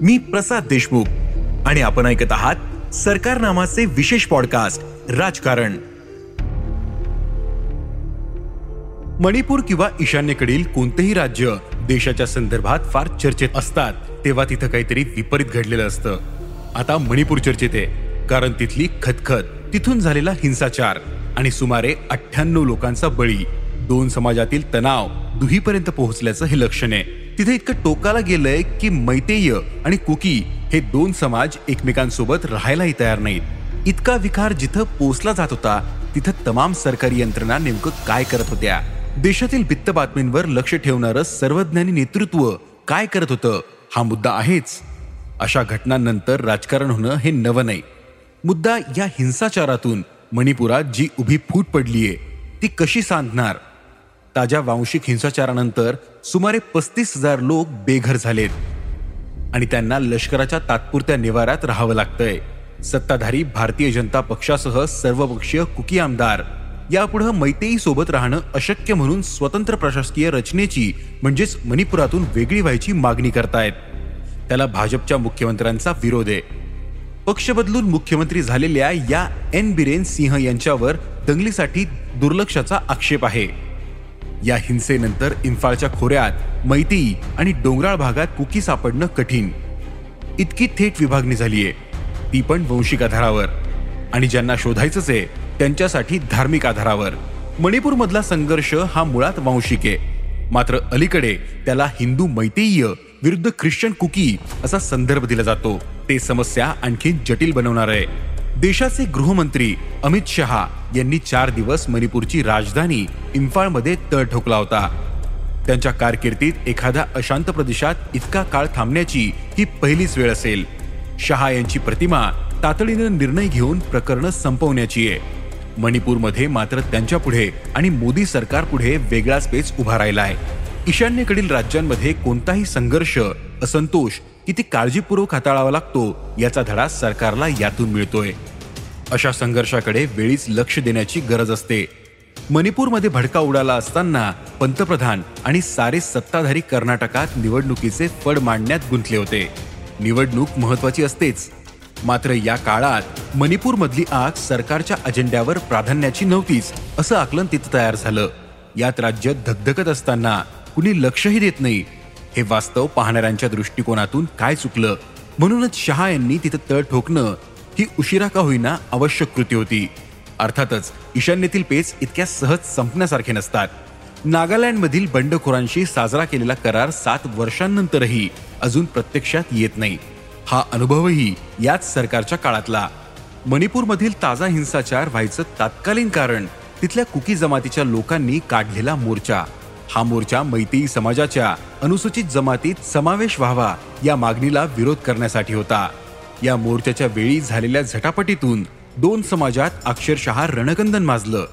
मी प्रसाद देशमुख. आणि आपण ऐकत आहात सरकार नामाचे विशेष पॉडकास्ट राजकारण. मणिपूर किंवा ईशान्येकडील कोणतेही राज्य देशाच्या संदर्भात फार चर्चेत असतात तेव्हा तिथं काहीतरी विपरीत घडलेलं असतं. आता मणिपूर चर्चेत आहे कारण तिथली खतखत तिथून झालेला हिंसाचार आणि सुमारे अठ्ठ्याण्णव लोकांचा बळी दोन समाजातील तणाव दुहीपर्यंत पोहोचल्याचं हे लक्षण आहे. तिथे इतकं टोकाला गेलंय की मैतेय आणि कुकी हे दोन समाज एकमेकांसोबत राहायलाही तयार नाहीत. इतका विकार जिथं पोचला जात होता तिथं तमाम सरकारी यंत्रणा नेमकं काय करत होत्या? देशातील वित्त बातमींवर लक्ष ठेवणारं सर्वज्ञानी नेतृत्व काय करत होतं? हा मुद्दा आहेच. अशा घटनांनंतर राजकारण होणं हे नवं नाही. मुद्दा या हिंसाचारातून मणिपुरात जी उभी फूट पडलीये ती कशी सांधणार? ताज्या वांशिक हिंसाचारानंतर सुमारे पस्तीस हजार लोक बेघर झालेत. आणि त्यांना लष्कराच्या तात्पुरत्या निवाऱ्यात राहावं लागतंय. सत्ताधारी भारतीय जनता पक्षासह सर्वपक्षीय कुकी आमदार यापुढे मैतेई सोबत राहणं अशक्य म्हणून स्वतंत्र प्रशासकीय रचनेची म्हणजेच मणिपुरातून वेगळी व्हायची मागणी करतायत. त्याला भाजपच्या मुख्यमंत्र्यांचा विरोध आहे. पक्ष बदलून मुख्यमंत्री झालेल्या या एन. बिरेन सिंह यांच्यावर दंगलीसाठी दुर्लक्षाचा आक्षेप आहे. या हिंसेनंतर इम्फाळच्या खोऱ्यात मैती आणि डोंगराळ भागात कुकी सापडणं कठीण. इतकी थेट विभागणी झालीये. ती पण वंशिक आधारावर. आणि ज्यांना शोधायचंच आहे त्यांच्यासाठी धार्मिक आधारावर. मणिपूरमधला संघर्ष हा मुळात वांशिक आहे. मात्र अलीकडे त्याला हिंदू मैतेय विरुद्ध ख्रिश्चन कुकी असा संदर्भ दिला जातो. ते समस्या आणखी जटिल बनवणार आहे. देशाचे गृहमंत्री अमित शहा यांनी चार दिवस मणिपूरची राजधानी इम्फाळमध्ये तळ ठोकला होता. त्यांच्या कारकिर्दीत एखाद्या अशांत प्रदेशात इतका काळ थांबण्याची ही पहिलीच वेळ असेल. शहा यांची प्रतिमा तातडीनं निर्णय घेऊन प्रकरणं संपवण्याची आहे. मणिपूरमध्ये मात्र त्यांच्या पुढे आणि मोदी सरकारपुढे वेगळाच पेच उभा राहिला आहे. ईशान्येकडील राज्यांमध्ये कोणताही संघर्ष असंतोष किती काळजीपूर्वक हाताळावा लागतो याचा धडा सरकारला यातून मिळतोय. अशा संघर्षाकडे वेळीच लक्ष देण्याची गरज असते. मणिपूरमध्ये भडका उडाला असताना पंतप्रधान आणि सारे सत्ताधारी कर्नाटकात निवडणुकीचे फड मांडण्यात गुंतले होते. निवडणूक महत्वाची असतेच. मात्र या काळात मणिपूरमधली आग सरकारच्या अजेंड्यावर प्राधान्याची नव्हतीच असं आकलन तिथं तयार झालं. यात राज्य धगधगत असताना कुणी लक्षही देत नाही हे वास्तव पाहणाऱ्यांच्या दृष्टिकोनातून काय चुकलं? म्हणूनच शहा यांनी तिथं तळ ठोकणं ही उशिरा का होईना आवश्यक कृती होती. अर्थातच ईशान्येतील पेच इतक्या सहज संपण्यासारखे नसतात. नागालँडमधील बंडखोरांशी साजरा केलेला करार सात वर्षांनंतरही अजून प्रत्यक्षात येत नाही. हा अनुभवही याच सरकारच्या काळातला. मणिपूरमधील ताजा हिंसाचार व्हायचं तात्कालीन कारण तिथल्या कुकी जमातीच्या लोकांनी काढलेला मोर्चा. हा मोर्चा मैत्री समाजाच्या अनुसूचित जमातीत समावेश व्हावा या मागणीला विरोध करण्यासाठी होता. या मोर्चाच्या वेळी झालेल्या झटापटीतून दोन समाजात अक्षरशः रणकंदन माजलं.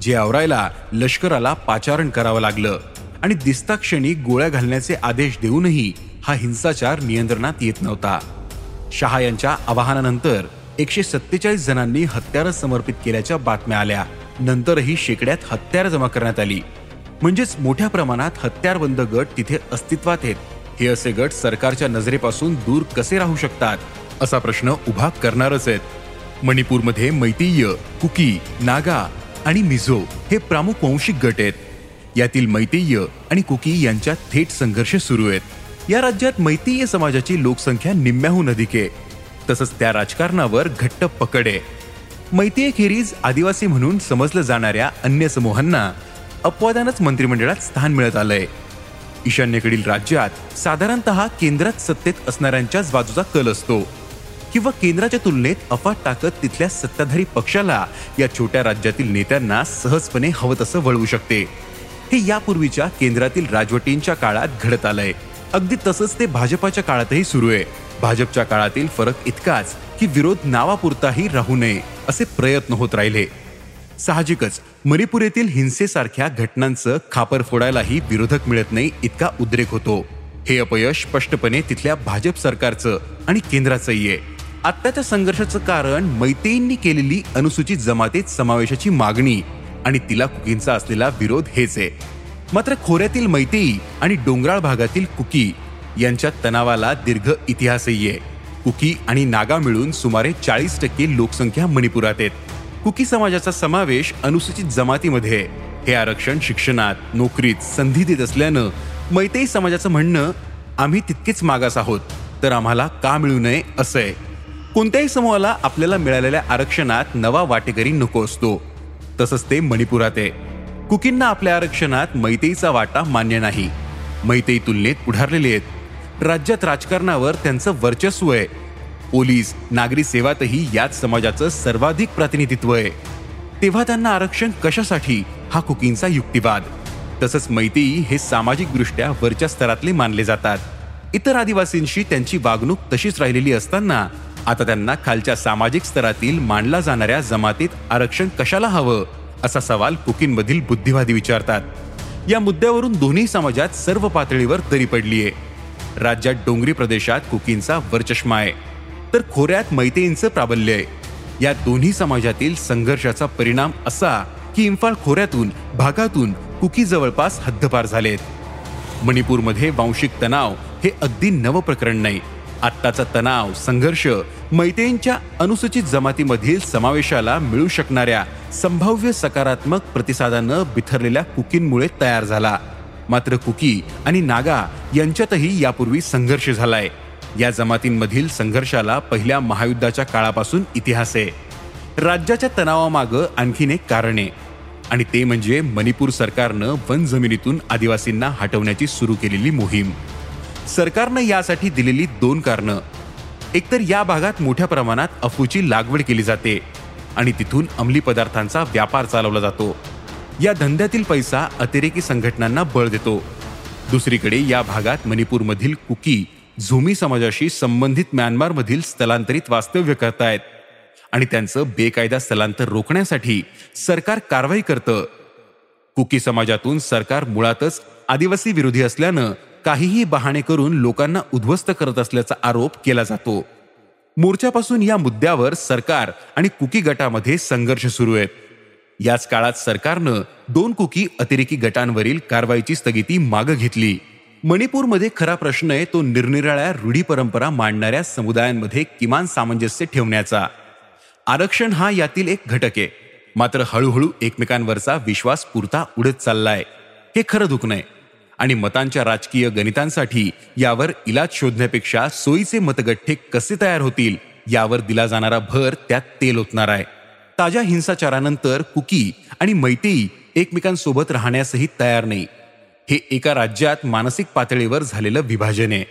जे आवरायला लष्कराला पाचारण करावं लागलं आणि दिसता क्षणी गोळ्या घालण्याचे आदेश देऊनही हा हिंसाचार नियंत्रणात येत नव्हता. शहा यांच्या आवाहनानंतर एकशे सत्तेचाळीस जणांनी हत्यारं समर्पित केल्याच्या बातम्या आल्या. नंतरही शेकड्यात हत्यारं जमा करण्यात आली. म्हणजेच मोठ्या प्रमाणात हत्यारबंद गट तिथे अस्तित्वात आहेत. हे असे गट सरकारच्या नजरेपासून दूर कसे राहू शकतात? असा प्रश्न उभा करणारच आहेत. मणिपूरमध्ये मैतेय कुकी नागा आणि मिझो हे प्रामुख वंशिक गट आहेत. यातील मैतेय आणि कुकी यांच्यात थेट संघर्ष सुरू आहेत. या राज्यात मैतेय समाजाची लोकसंख्या निम्म्याहून अधिक आहे. तसंच त्या राजकारणावर घट्ट पकड आहे. मैतेय खेरीज आदिवासी म्हणून समजलं जाणाऱ्या अन्य समूहांना अपवादानच मंत्रिमंडळात स्थान मिळत आलंय. ईशान्येकडील राज्यात साधारणतः केंद्रात सत्तेत असणाऱ्यांच्याच बाजूचा कल असतो. किंवा केंद्राच्या तुलनेत अफाट ताकद तिथल्या सत्ताधारी पक्षाला या छोट्या राज्यातील नेत्यांना सहजपणे हवं तसं वळवू शकते. हे यापूर्वीच्या केंद्रातील राजवटींच्या काळात घडत आलंय. अगदी तसंच ते भाजपाच्या काळातही सुरू आहे. भाजपच्या काळातील फरक इतकाच की विरोध नावापुरताही राहू नये असे प्रयत्न होत राहिले. साहजिकच. मणिपूर येथील हिंसेसारख्या घटनांचं खापर फोडायलाही विरोधक मिळत नाही इतका उद्रेक होतो. हे अपयश स्पष्टपणे तिथल्या भाजप सरकारचं आणि केंद्राचंही आहे. आत्ताच्या संघर्षाचं कारण मैत्रींनी केलेली अनुसूचित जमातीत समावेशाची मागणी आणि तिला कुकींचा असलेला विरोध हेच आहे. मात्र खोऱ्यातील मैतेई आणि डोंगराळ भागातील कुकी यांच्या तणावाला दीर्घ इतिहासही आहे. कुकी आणि नागा मिळून सुमारे चाळीस टक्के लोकसंख्या मणिपुरात आहेत. कुकी समाजाचा समावेश अनुसूचित जमातीमध्ये आहे. हे आरक्षण शिक्षणात नोकरीत संधी देत असल्यानं मैतेई समाजाचं म्हणणं आम्ही तितकेच मागास आहोत तर आम्हाला का मिळू नये? असं आहे. कोणत्याही समूहाला आपल्याला मिळालेल्या आरक्षणात नवा वाटेकरी नको असतो. तसंच ते मणिपुरात आहे. कुकींना आपल्या आरक्षणात मैतेईचा वाटा मान्य नाही. मैतेई तुलनेत पुढारलेले आहेत. राज्यात राजकारणावर त्यांचं वर्चस्व आहे. पोलीस नागरी सेवातही याच समाजाचं सर्वाधिक प्रतिनिधित्व आहे. तेव्हा त्यांना आरक्षण कशासाठी? हा कुकींचा युक्तिवाद. तसंच मैत्री हे सामाजिकदृष्ट्या वरच्या स्तरातले मानले जातात. इतर आदिवासींशी त्यांची वागणूक तशीच राहिलेली असताना आता त्यांना खालच्या सामाजिक स्तरातील मानला जाणाऱ्या जमातीत आरक्षण कशाला हवं? असा सवाल कुकींमधील बुद्धिवादी विचारतात. या मुद्द्यावरून दोन्ही समाजात सर्व पातळीवर दरी पडलीये. राज्यात डोंगरी प्रदेशात कुकींचा वरचष्मा आहे. तर खोऱ्यात मैतेईंचं प्राबल्य आहे. या दोन्ही समाजातील संघर्षाचा परिणाम असा की इम्फाळ खोऱ्यातून भागातून कुकी जवळपास हद्दपार झालेत. मणिपूरमध्ये वांशिक तणाव हे अगदी नव प्रकरण नाही. आत्ताचा तणाव संघर्ष मैतेईंच्या अनुसूचित जमातीमधील समावेशाला मिळू शकणाऱ्या संभाव्य सकारात्मक प्रतिसादानं बिथरलेल्या कुकींमुळे तयार झाला. मात्र कुकी आणि नागा यांच्यातही यापूर्वी संघर्ष झालाय. या जमातींमधील संघर्षाला पहिल्या महायुद्धाच्या काळापासून इतिहास आहे. राज्याच्या तणावामागं आणखीन एक कारण आहे. आणि ते म्हणजे मणिपूर सरकारनं वन जमिनीतून आदिवासींना हटवण्याची सुरू केलेली मोहीम. सरकारनं यासाठी दिलेली दोन कारणं. एकतर या भागात मोठ्या प्रमाणात अफूची लागवड केली जाते आणि तिथून अंमली पदार्थांचा व्यापार चालवला जातो. या धंद्यातील पैसा अतिरेकी संघटनांना बळ देतो. दुसरीकडे या भागात मणिपूरमधील कुकी झुमी समाजाशी संबंधित म्यानमारमधील स्थलांतरित वास्तव्य करतायत. आणि त्यांचं बेकायदा स्थलांतर रोखण्यासाठी सरकार कारवाई करतं. कुकी समाजातून सरकार मुळातच आदिवासी विरोधी असल्यानं काहीही बहाणे करून लोकांना उद्ध्वस्त करत असल्याचा आरोप केला जातो. मोर्चापासून या मुद्द्यावर सरकार आणि कुकी गटामध्ये संघर्ष सुरू आहेत. याच काळात सरकारनं दोन कुकी अतिरेकी गटांवरील कारवाईची स्थगिती मागं घेतली. मणिपूरमध्ये खरा प्रश्न आहे तो निरनिराळ्या रूढी परंपरा मांडणाऱ्या समुदायांमध्ये किमान सामंजस्य ठेवण्याचा. आरक्षण हा यातील एक घटक आहे. मात्र हळूहळू एकमेकांवरचा विश्वास पुरता उडत चाललाय. हे खरं दुखणं आहे आणि मतांच्या राजकीय गणितांसाठी यावर इलाज शोधण्यापेक्षा सोयीचे मतगठ्ठे कसे तयार होतील यावर दिला जाणारा भर त्यात तेल ओतणार आहे. ताज्या हिंसाचारानंतर कुकी आणि मैतेई एकमेकांसोबत राहण्यासही तयार नाही. हे एका राज्यात मानसिक पातळीवर झालेलं विभाजन आहे.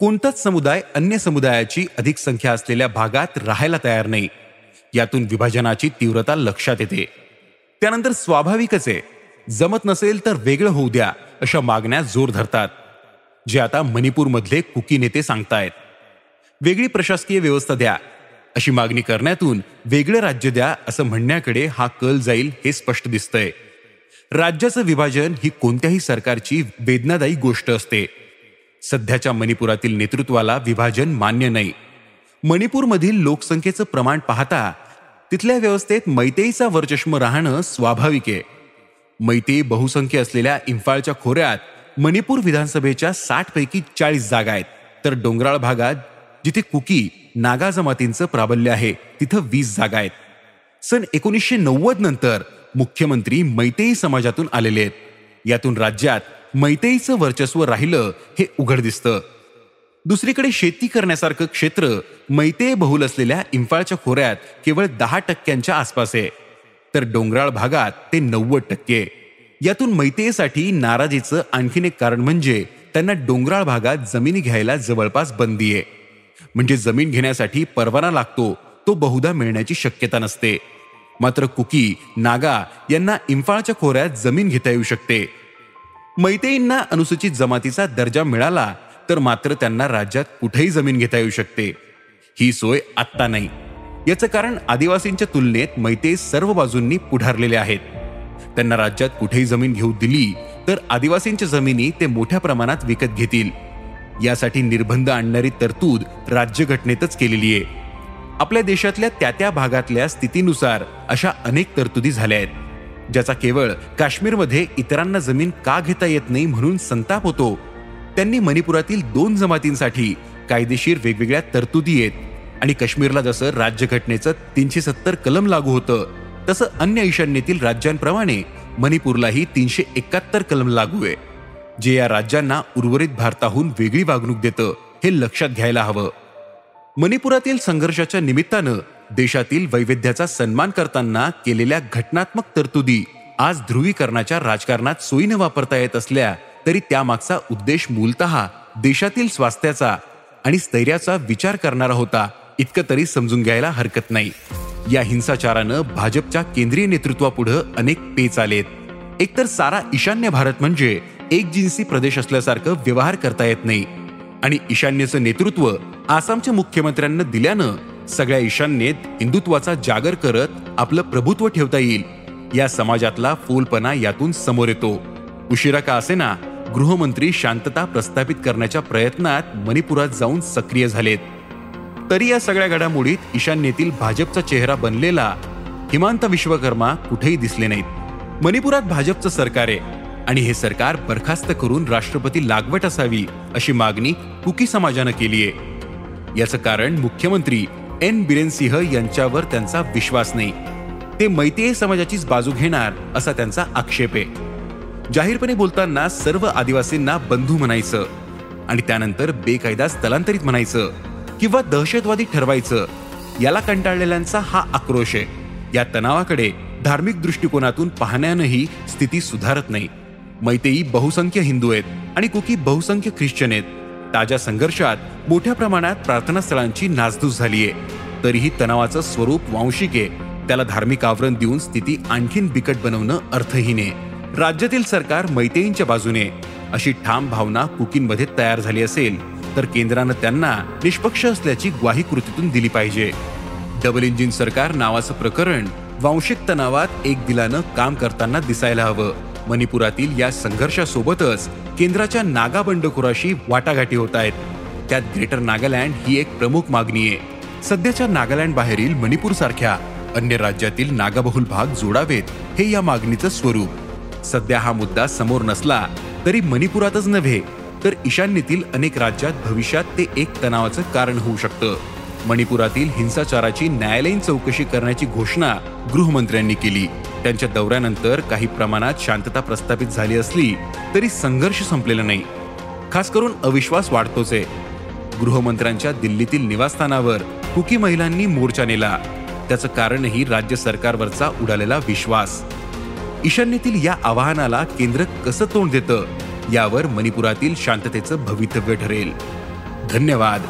कोणताच समुदाय अन्य समुदायाची अधिक संख्या असलेल्या भागात राहायला तयार नाही. यातून विभाजनाची तीव्रता लक्षात येते. त्यानंतर स्वाभाविकच आहे. जमत नसेल तर वेगळं होऊ द्या अशा मागण्या जोर धरतात. जे आता मणिपूरमधले कुकी नेते सांगतायत. वेगळी प्रशासकीय व्यवस्था द्या. अशी मागणी करण्यातून वेगळं राज्य द्या असं म्हणण्याकडे हा कल जाईल हे स्पष्ट दिसतंय. राज्याचं विभाजन ही कोणत्याही सरकारची वेदनादायी गोष्ट असते. सध्याच्या मणिपुरातील नेतृत्वाला विभाजन मान्य नाही. मणिपूरमधील लोकसंख्येचं प्रमाण पाहता तिथल्या व्यवस्थेत मैतेईचा वर्चष्म राहणं स्वाभाविक आहे. मैतेई बहुसंख्य असलेल्या इम्फाळच्या खोऱ्यात मणिपूर विधानसभेच्या साठ पैकी चाळीस जागा आहेत. तर डोंगराळ भागात जिथे कुकी नागा जमातींचं प्राबल्य आहे तिथं वीस जागा आहेत. सन एकोणीसशे नव्वद नंतर मुख्यमंत्री मैतेई समाजातून आलेले आहेत. यातून राज्यात मैतेईचं वर्चस्व राहिलं हे उघड दिसतं. दुसरीकडे शेती करण्यासारखं क्षेत्र मैते बहुल असलेल्या इम्फाळच्या खोऱ्यात केवळ दहा टक्क्यांच्या आसपास आहे. तर डोंगराळ भागात ते नव्वद टक्के. यातून मैतेसाठी नाराजीचं आणखीन एक कारण म्हणजे त्यांना डोंगराळ भागात जमिनी घ्यायला जवळपास बंदी आहे. म्हणजे जमीन घेण्यासाठी परवाना लागतो तो बहुधा मिळण्याची शक्यता नसते. मात्र कुकी नागा यांना इम्फाळच्या खोऱ्यात जमीन घेता येऊ शकते. मैतेईंना अनुसूचित जमातीचा दर्जा मिळाला तर मात्र त्यांना राज्यात कुठेही जमीन घेता येऊ शकते. ही सोय आत्ता नाही. याचं कारण आदिवासींच्या तुलनेत मैते सर्व बाजूंनी पुढारलेले आहेत. त्यांना राज्यात कुठेही जमीन घेऊ दिली तर आदिवासींच्या जमिनी ते मोठ्या प्रमाणात विकत घेतील. यासाठी निर्बंध आणणारी तरतूद राज्यघटनेतच केलेली आहे. आपल्या देशातल्या त्या त्या भागातल्या स्थितीनुसार अशा अनेक तरतुदी झाल्या आहेत ज्याचा केवळ काश्मीरमध्ये इतरांना जमीन का घेता येत नाही म्हणून संताप होतो त्यांनी मणिपुरातील दोन जमातींसाठी कायदेशीर वेगवेगळ्या तरतुदी आहेत आणि काश्मीरला जसं राज्यघटनेचं तीनशे सत्तर कलम लागू होतं तसं अन्य ईशान्येतील राज्यांप्रमाणे मणिपूरलाही तीनशे एकाहत्तर कलम लागू आहे जे या राज्यांना उर्वरित भारताहून वेगळी वागणूक देतं हे लक्षात घ्यायला हवं. मणिपुरातील संघर्षाच्या निमित्तानं देशातील वैविध्याचा सन्मान करताना केलेल्या घटनात्मक तरतुदी आज ध्रुवीकरणाच्या राजकारणात सोयीनं वापरता येत असल्या तरी त्यामागचा उद्देश मूलतः देशातील स्वास्थ्याचा आणि स्थैर्याचा विचार करणारा होता इतकं तरी समजून घ्यायला हरकत नाही. या हिंसाचारानं भाजपच्या केंद्रीय नेतृत्वापुढं अनेक पेच आलेत. एकतर सारा ईशान्य भारत म्हणजे एक जिन्सी प्रदेश असल्यासारखं व्यवहार करता येत नाही आणि ईशान्येचं नेतृत्व आसामच्या मुख्यमंत्र्यांना दिल्यानं सगळ्या ईशान्येत हिंदुत्वाचा जागर करत आपलं प्रभुत्व ठेवता येईल. या समाजातला फोलपणा यातून समोर येतो. उशिरा का असेना गृहमंत्री शांतता प्रस्थापित करण्याच्या प्रयत्नात मणिपुरात जाऊन सक्रिय झालेत. तरी या सगळ्या घडामोडीत ईशान्येतील भाजपचा चेहरा बनलेला हिमांत विश्वकर्मा कुठेही दिसले नाहीत. मणिपुरात भाजपचं सरकार आहे आणि हे सरकार बरखास्त करून राष्ट्रपती लागवट असावी अशी मागणी कुकी समाजानं केली आहे. याचं कारण मुख्यमंत्री एन बिरेन सिंह यांच्यावर त्यांचा विश्वास नाही. ते मैतेय समाजाचीच बाजू घेणार असा त्यांचा आक्षेप आहे. जाहीरपणे बोलताना सर्व आदिवासींना बंधू म्हणायचं आणि त्यानंतर बेकायदा स्थलांतरित म्हणायचं किंवा दहशतवादी ठरवायचं याला कंटाळलेल्यांचा हा आक्रोश आहे. या तणावाकडे धार्मिक दृष्टिकोनातून पाहण्यानंही स्थिती सुधारत नाही. मैतेई बहुसंख्य हिंदू आहेत आणि कुकी बहुसंख्य ख्रिश्चन आहेत. ताज्या संघर्षात मोठ्या प्रमाणात प्रार्थनास्थळांची नासधूस झालीय. तरीही तणावाचं स्वरूप वांशिक आहे. त्याला धार्मिक आवरण देऊन स्थिती आणखीन बिकट बनवणं अर्थहीन आहे. राज्यातील सरकार मैतेईंच्या बाजूने अशी ठाम भावना कुकींमध्ये तयार झाली असेल तर केंद्रानं त्यांना निष्पक्ष असल्याची ग्वाही कृतीतून दिली पाहिजे. डबल इंजिन सरकार नावाचं प्रकरण वांशिक तणावात एक दिलानं काम करताना दिसायला हवं. मणिपुरातील या संघर्षासोबतच केंद्राच्या नागा बंडखोराशी वाटाघाटी होत आहेत. त्यात ग्रेटर नागालँड ही एक प्रमुख मागणी आहे. सध्याच्या नागालँड बाहेरील मणिपूर सारख्या अन्य राज्यातील नागाबहुल भाग जोडावेत हे या मागणीचं स्वरूप. सध्या हा मुद्दा समोर नसला तरी मणिपुरातच नव्हे तर ईशान्येतील अनेक राज्यात भविष्यात ते एक तणावाचं कारण होऊ शकतं. मणिपुरातील हिंसाचाराची न्यायालयीन चौकशी करण्याची घोषणा गृहमंत्र्यांनी केली. त्यांच्या दौऱ्यानंतर काही प्रमाणात शांतता प्रस्थापित झाली असली तरी संघर्ष संपलेला नाही. खास करून अविश्वास वाढतोच आहे. गृहमंत्र्यांच्या दिल्लीतील निवासस्थानावर कुकी महिलांनी मोर्चा नेला. त्याचं कारणही राज्य सरकारवरचा उडालेला विश्वास. ईशान्येतील या आवाहनाला केंद्र कसं तोंड देतं यावर मणिपुरातील शांततेचं भवितव्य ठरेल. धन्यवाद.